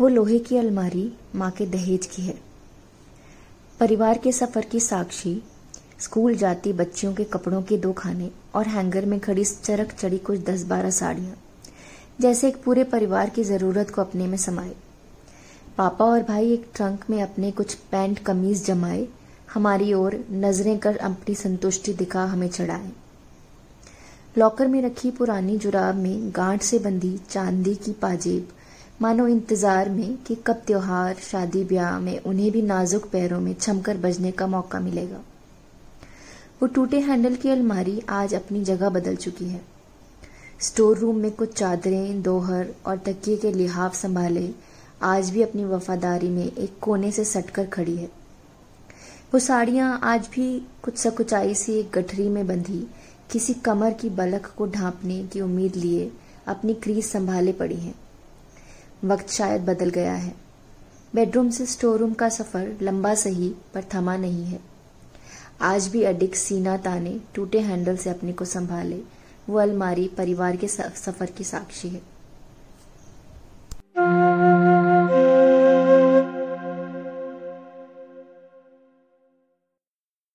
लोहे की अलमारी माँ के दहेज की है। परिवार के सफ़र की साक्षी, स्कूल जाती बच्चियों के कपड़ों के दो खाने और हैंगर में खड़ी चरक चढ़ी कुछ दस बारह साड़ियाँ, जैसे एक पूरे परिवार की ज़रूरत को अपने में समाये। पापा और भाई एक ट्रंक में अपने कुछ पैंट कमीज जमाए, हमारी ओर नज़रें कर अपनी संतुष्टि दिखा हमें चढ़ाए। लॉकर में रखी पुरानी जुराब में गांठ से बंधी चांदी की पाजेब मानो इंतज़ार में कि कब त्योहार, शादी ब्याह में उन्हें भी नाजुक पैरों में छमकर बजने का मौका मिलेगा। वो टूटे हैंडल की अलमारी आज अपनी जगह बदल चुकी है। स्टोर रूम में कुछ चादरें, दोहर और तकिए के लिहाफ संभाले आज भी अपनी वफादारी में एक कोने से सटकर खड़ी है। वो साड़ियाँ आज भी कुछ सकुचाई से एक गठरी में बंधी, किसी कमर की बलक को ढांपने की उम्मीद लिए अपनी क्रीज संभाले पड़ी हैं। वक्त शायद बदल गया है। बेडरूम से स्टोर रूम का सफ़र लंबा सही पर थमा नहीं है। आज भी अडिक सीना ताने टूटे हैंडल से अपने को संभाले। वो अलमारी परिवार के सफ़र की साक्षी है।